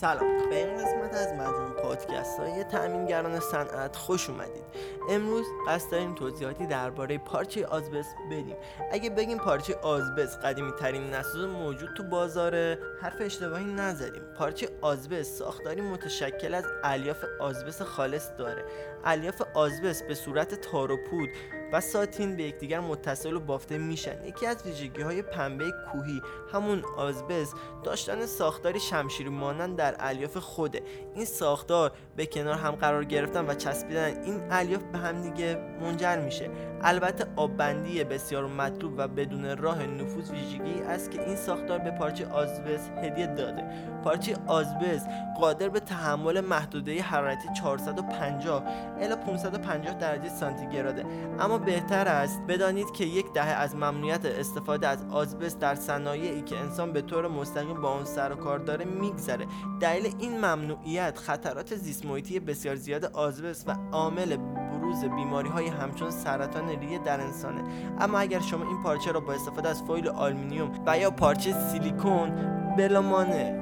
سلام. به این قسمت از مجموع پادکست های تأمینگران صنعت خوش اومدید. امروز قصد داریم توضیحاتی درباره پارچه آزبس بدیم. اگه بگیم پارچه آزبس قدیمی ترین نسوز موجود تو بازار حرف اشتباهی نزدیم پارچه آزبس ساختاری متشکل از الیاف آزبس خالص داره. الیاف آزبس به صورت تار و پود و ساتین به یکدیگر متصل و بافته میشن. یکی از ویژگی های پنبه کوهی همون آزبس داشتن ساختاری شمشیری مانند در الیاف خوده این ساختار به کنار هم قرار گرفتن و چسبیدن این الیاف به هم دیگه منجر میشه. البته آببندی بسیار مطلوب و بدون راه نفوذ ویژگی است که این ساختار به پارچه آزبس هدیه داده. پارچه آزبس قادر به تحمل محدوده حرارتی 450 الی 550 درجه سانتیگراده. اما بهتر است بدانید که یک دهه از ممنوعیت استفاده از آزبس در صنایعی که انسان به طور مستقیم با آن سر و کار داره میگذره. دلیل این ممنوعیت خطرات زیست بسیار زیاد آزبست و عامل بروز بیماری های همچون سرطان ریه در انسانه. اما اگر شما این پارچه را با استفاده از فویل آلومینیوم و یا پارچه سیلیکون بلامانع